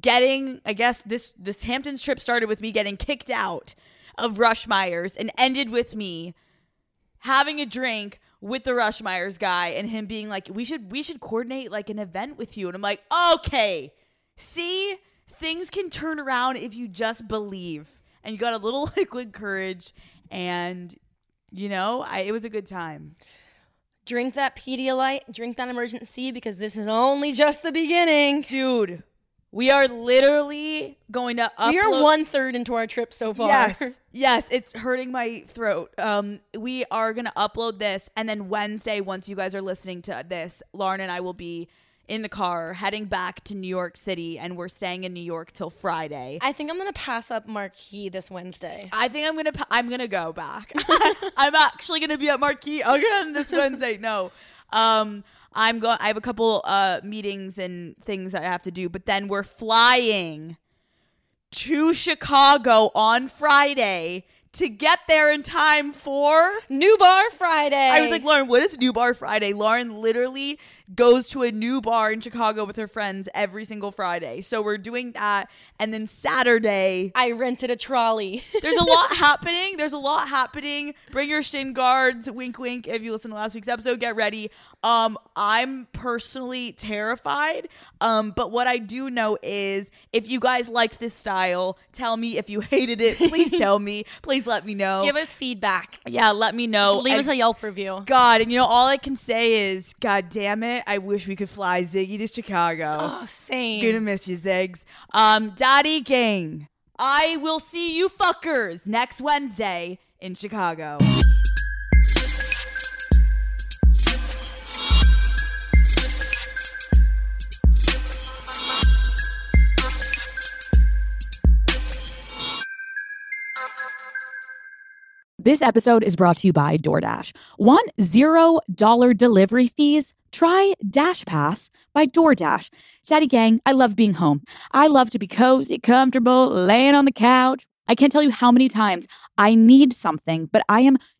getting i guess this this hamptons trip started with me getting kicked out of Ruschmeyer's and ended with me having a drink with the Ruschmeyer's guy and him being like, "We should we should coordinate like an event with you." And I'm like, "Okay, see, things can turn around if you just believe. And you got a little liquid courage and you know, I, it was a good time. Drink that Pedialyte, drink that emergency because this is only just the beginning. Dude, we are literally going to upload We are one third into our trip so far. Yes. Yes, it's hurting my throat. Um, we are gonna upload this, and then Wednesday, once you guys are listening to this, Lauren and I will be in the car heading back to New York City, and we're staying in New York till Friday. I think I'm gonna pass up Marquee this Wednesday. I think I'm gonna pa- I'm gonna go back. I'm actually gonna be at Marquee again this Wednesday. No, um, I'm going. I have a couple uh meetings and things I have to do, but then we're flying to Chicago on Friday to get there in time for New Bar Friday. I was like, Lauren, what is New Bar Friday? Lauren literally goes to a new bar in Chicago with her friends every single Friday. So we're doing that. And then Saturday, I rented a trolley. there's a lot happening. There's a lot happening. Bring your shin guards. Wink, wink. If you listen to last week's episode, get ready. Um, I'm personally terrified. Um, but what I do know is if you guys liked this style, tell me. If you hated it, please tell me. Please let me know. Give us feedback. yeah, let me know. Leave And- us a Yelp review. God, and you know, all I can say is, God damn it, I wish we could fly Ziggy to Chicago. Oh, same. Gonna miss you, Ziggs. Um, Daddy Gang, I will see you fuckers next Wednesday in Chicago. This episode is brought to you by DoorDash. Want zero dollar delivery fees? Try Dash Pass by DoorDash. Daddy Gang, I love being home. I love to be cozy, comfortable, laying on the couch. I can't tell you how many times I need something, but I am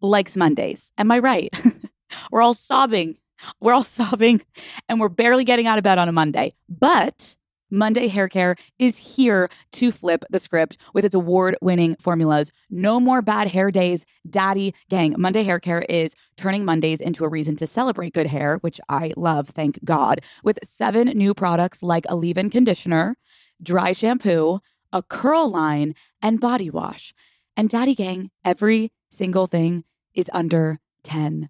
likes Mondays. Am I right? we're all sobbing. We're all sobbing and we're barely getting out of bed on a Monday. But Monday Hair Care is here to flip the script with its award winning formulas. No more bad hair days, daddy gang. Monday Hair Care is turning Mondays into a reason to celebrate good hair, which I love, thank God, with seven new products like a leave in conditioner, dry shampoo, a curl line, and body wash. And daddy gang, every single thing is under $10.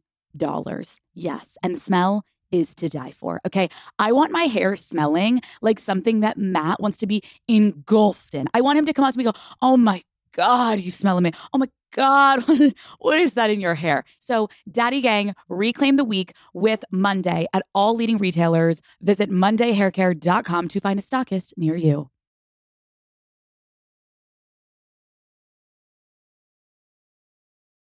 Yes. And the smell is to die for. Okay. I want my hair smelling like something that Matt wants to be engulfed in. I want him to come out to me and go, Oh my God, you smell me. Oh my God, what is that in your hair? So, Daddy Gang, reclaim the week with Monday at all leading retailers. Visit MondayHairCare.com to find a stockist near you.